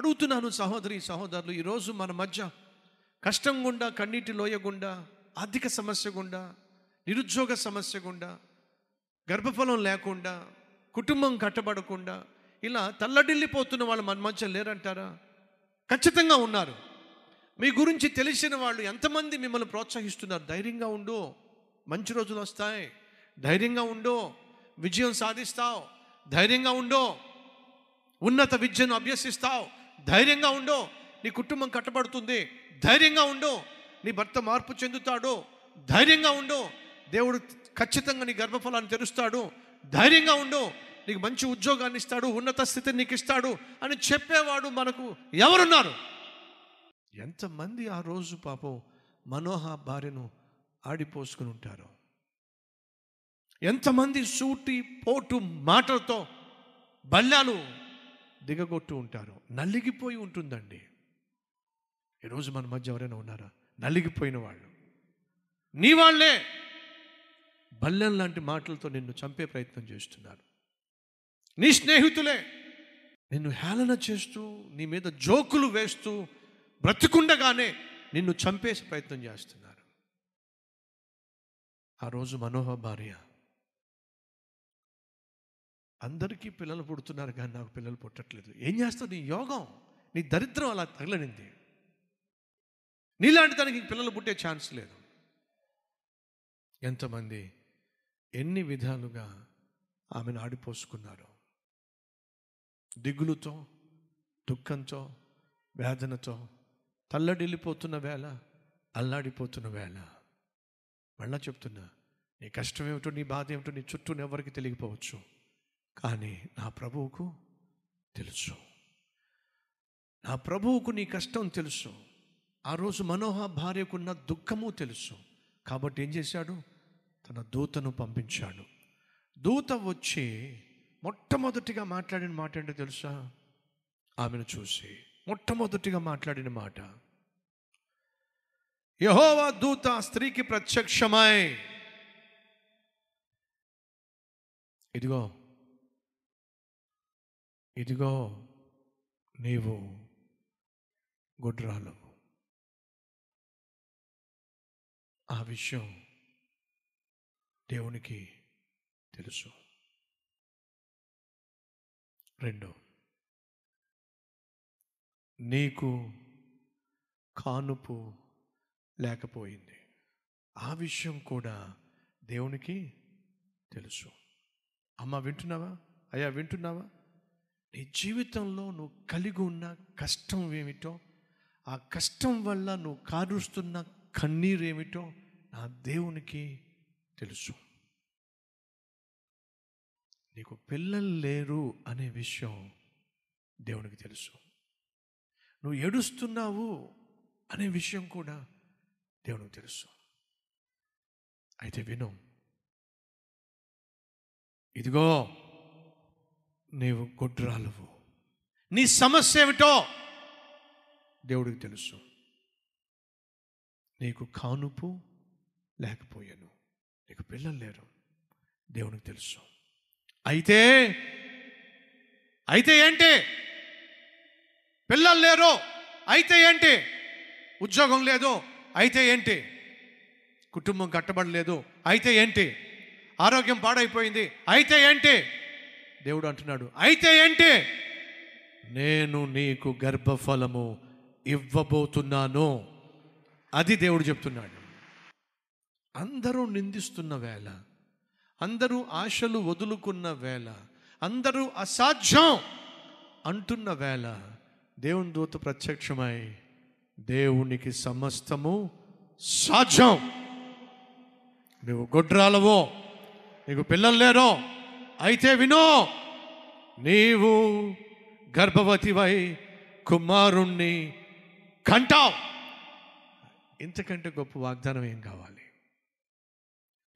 అడుగుతున్నాను సహోదరి సహోదరులు ఈరోజు మన మధ్య కష్టం గుండా కన్నీటి లోయ గుండా ఆర్థిక సమస్య గుండా నిరుద్యోగ సమస్య గుండా గర్భఫలం లేకుండా కుటుంబం కట్టబడకుండా ఇలా తల్లడిల్లిపోతున్న వాళ్ళు మన మధ్య లేరంటారా? ఖచ్చితంగా ఉన్నారు. మీ గురించి తెలిసిన వాళ్ళు ఎంతమంది మిమ్మల్ని ప్రోత్సహిస్తున్నారు? ధైర్యంగా ఉండు. మంచి రోజులు వస్తాయి. ధైర్యంగా ఉండు. విజయం సాధిస్తావు. ధైర్యంగా ఉండు. ఉన్నత విద్యను అభ్యసిస్తావు. ధైర్యంగా ఉండు. నీ కుటుంబం కట్టబడుతుంది. ధైర్యంగా ఉండు. నీ భర్త మార్పు చెందుతాడు. ధైర్యంగా ఉండు. దేవుడు ఖచ్చితంగా నీ గర్భఫలాన్ని తెరుస్తాడు. ధైర్యంగా ఉండు. నీకు మంచి ఉద్యోగాన్ని ఇస్తాడు. ఉన్నత స్థితిని నీకు ఇస్తాడు అని చెప్పేవాడు మనకు ఎవరున్నారు? ఎంతమంది ఆ రోజు పాపం మనోహ భార్యను ఆడిపోసుకుని ఉంటారు? ఎంతమంది సూటి పోటు మాటలతో బల్లాలు దిగగొట్టు ఉంటారు. నలిగిపోయి ఉంటుందండి. ఈరోజు మన మధ్య ఎవరైనా ఉన్నారా? నలిగిపోయిన వాళ్ళు. నీ వాళ్ళే! బల్లెం లాంటి మాటలతో నిన్ను చంపే ప్రయత్నం చేస్తున్నారు. నీ స్నేహితులే! నిన్ను హేళన చేస్తూ నీ మీద జోకులు వేస్తూ బ్రతికుండగానే నిన్ను చంపేసే ప్రయత్నం చేస్తున్నారు. ఆ రోజు మనోహ భార్య అందరికీ పిల్లలు పుడుతున్నారు కానీ నాకు పిల్లలు పుట్టట్లేదు. ఏం చేస్తావు? నీ యోగం నీ దరిద్రం అలా తగలనింది. నీలాంటి దానికి పిల్లలు పుట్టే ఛాన్స్ లేదు. ఎంతమంది ఎన్ని విధాలుగా ఆమెను ఆడిపోసుకున్నారు. దిగులుతో దుఃఖంతో వేదనతో తల్లడిల్లిపోతున్న వేళ అల్లాడిపోతున్న వేళ. మళ్ళా చెప్తున్నా నీ కష్టం ఏమిటో నీ బాధ ఏమిటో నీ చుట్టూ ఎవరికి తెలియకపోవచ్చు? కానీ నా ప్రభువుకు తెలుసు. నా ప్రభువుకు నీ కష్టం తెలుసు. ఆ రోజు మనోహ భార్యకున్న దుఃఖము తెలుసు. కాబట్టి ఏం చేశాడు? తన దూతను పంపించాడు. దూత వచ్చి మొట్టమొదటిగా మాట్లాడిన మాట ఏంటో తెలుసా? ఆమెను చూసి మొట్టమొదటిగా మాట్లాడిన మాట. యహోవా దూత స్త్రీకి ప్రత్యక్షమై. ఇదిగో ఇదిగో నీవు గుడ్రాలు. ఆ విషయం దేవునికి తెలుసు. రెండు నీకు కానుపు లేకపోయింది. ఆ విషయం కూడా దేవునికి తెలుసు. అమ్మ వింటున్నావా? అయ్యా వింటున్నావా? నీ జీవితంలో నువ్వు కలిగి ఉన్న కష్టం ఏమిటో ఆ కష్టం వల్ల నువ్వు కారుస్తున్న కన్నీరు ఏమిటో నా దేవునికి తెలుసు. నీకు పిల్లలు లేరు అనే విషయం దేవునికి తెలుసు. నువ్వు ఏడుస్తున్నావు అనే విషయం కూడా దేవునికి తెలుసు. అయితే విను. ఇదిగో నీవు గొడ్రాలువు. నీ సమస్య ఏమిటో దేవుడికి తెలుసు. నీకు కానుపు లేకపోయాను. నీకు పిల్లలు లేరు. దేవునికి తెలుసు. అయితే అయితే ఏంటి? పిల్లలు లేరు. అయితే ఏంటి? ఉద్యోగం లేదు. అయితే ఏంటి? కుటుంబం కట్టబడలేదు అయితే ఏంటి? ఆరోగ్యం పాడైపోయింది. అయితే ఏంటి? దేవుడు అంటున్నాడు అయితే ఏంటి? నేను నీకు గర్భఫలము ఇవ్వబోతున్నాను. అది దేవుడు చెప్తున్నాడు. అందరూ నిందిస్తున్న వేళ అందరూ ఆశలు వదులుకున్న వేళ అందరూ అసాధ్యం అంటున్న వేళ దేవుని దూత ప్రత్యక్షమై దేవునికి సమస్తము సాధ్యం. నువ్వు గొడ్రాలవో నీకు పిల్లలు లేరో అయితే వినో. నీవు గర్భవతివై కుమారుణ్ణి కంటావు. ఇంతకంటే గొప్ప వాగ్దానం ఏం కావాలి?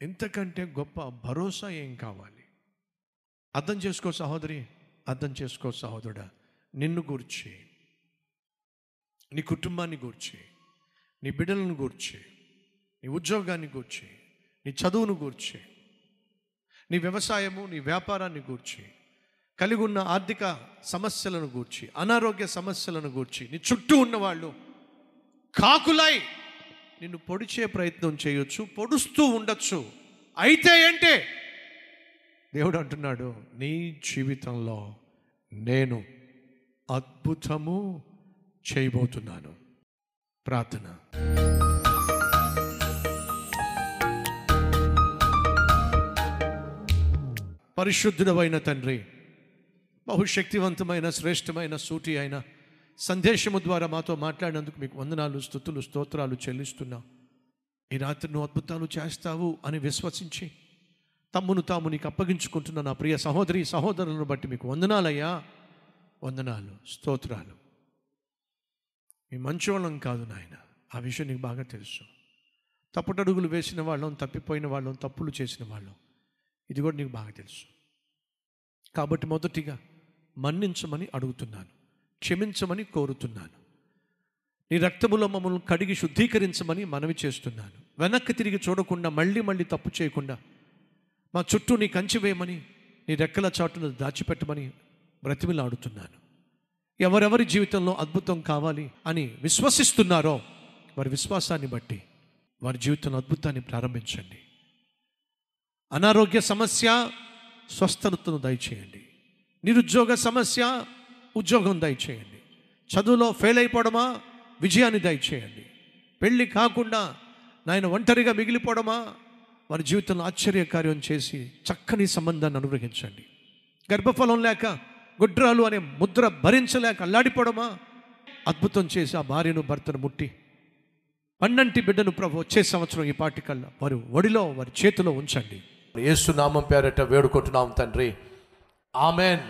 ఇంతకంటే గొప్ప భరోసా ఏం కావాలి? అర్థం చేసుకో సహోదరి అర్థం చేసుకో సహోదరుడా. నిన్ను గూర్చి నీ కుటుంబాన్ని గూర్చి నీ బిడ్డలను గూర్చి నీ ఉద్యోగాన్ని గూర్చి నీ చదువును గూర్చి నీ వ్యవసాయము నీ వ్యాపారాన్ని గూర్చి కలిగి ఉన్న ఆర్థిక సమస్యలను గూర్చి అనారోగ్య సమస్యలను గూర్చి నీ చుట్టూ ఉన్నవాళ్ళు కాకులై నిన్ను పొడిచే ప్రయత్నం చేయొచ్చు పొడుస్తూ ఉండొచ్చు. అయితే ఏంటే? దేవుడు అంటున్నాడు నీ జీవితంలో నేను అద్భుతము చేయబోతున్నాను. ప్రార్థన. పరిశుద్ధుడమైన తండ్రి బహుశక్తివంతమైన శ్రేష్టమైన సూటి అయిన సందేశము ద్వారా మాతో మాట్లాడినందుకు మీకు వందనాలు స్థుతులు స్తోత్రాలు చెల్లిస్తున్నా. ఈ రాత్రి నువ్వు అద్భుతాలు చేస్తావు అని విశ్వసించి తమ్మును తాము నీకు అప్పగించుకుంటున్న నా ప్రియ సహోదరి సహోదరులను బట్టి మీకు వందనాలయ్యా. వందనాలు స్తోత్రాలు. మీ మంచోళం కాదు నాయన. ఆ విషయం నీకు బాగా తెలుసు. తప్పుటడుగులు వేసిన వాళ్ళం తప్పిపోయిన వాళ్ళం తప్పులు చేసిన వాళ్ళం. ఇది కూడా నీకు బాగా తెలుసు. కాబట్టి మొదటిగా మన్నించమని అడుగుతున్నాను. క్షమించమని కోరుతున్నాను. నీ రక్తములో మమ్మల్ని కడిగి శుద్ధీకరించమని మనవి చేస్తున్నాను. వెనక్కి తిరిగి చూడకుండా మళ్ళీ మళ్ళీ తప్పు చేయకుండా మా చుట్టూ నీ కంచి వేయమని నీ రెక్కల చాటును దాచిపెట్టమని బ్రతిమిలాడుతున్నాను. ఎవరెవరి జీవితంలో అద్భుతం కావాలి అని విశ్వసిస్తున్నారో వారి విశ్వాసాన్ని బట్టి వారి జీవితంలో అద్భుతాన్ని ప్రారంభించండి. అనారోగ్య సమస్య స్వస్థతను దయచేయండి. నిరుద్యోగ సమస్య ఉద్యోగం దయచేయండి. చదువులో ఫెయిల్ అయిపోవడమా? విజయాన్ని దయచేయండి. పెళ్ళి కాకుండా నాయన ఒంటరిగా మిగిలిపోవడమా? వారి జీవితంలో ఆశ్చర్యకార్యం చేసి చక్కని సంబంధాన్ని అనుగ్రహించండి. గర్భఫలం లేక గుడ్రాలు అనే ముద్ర భరించలేక అల్లాడిపోవడమా? అద్భుతం చేసి ఆ భార్యను భర్తను ముట్టి పన్నంటి బిడ్డను ప్రభు వచ్చే సంవత్సరం ఈ పాటికల్లా వారు ఒడిలో వారి చేతిలో ఉంచండి. ఏసునామం పేరట వేడుకుంటున్నాం తండ్రి. ఆమెన్